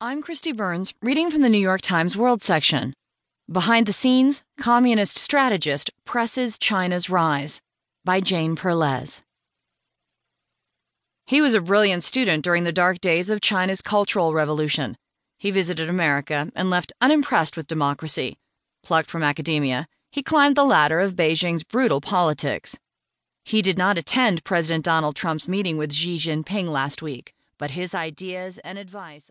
I'm Kristi Burns, reading from the New York Times World section. Behind the Scenes Communist Strategist Presses China's Rise by Jane Perlez. He was a brilliant student during the dark days of China's Cultural Revolution. He visited America and left unimpressed with democracy. Plucked from academia, he climbed the ladder of Beijing's brutal politics. He did not attend President Donald Trump's meeting with Xi Jinping last week, but his ideas and advice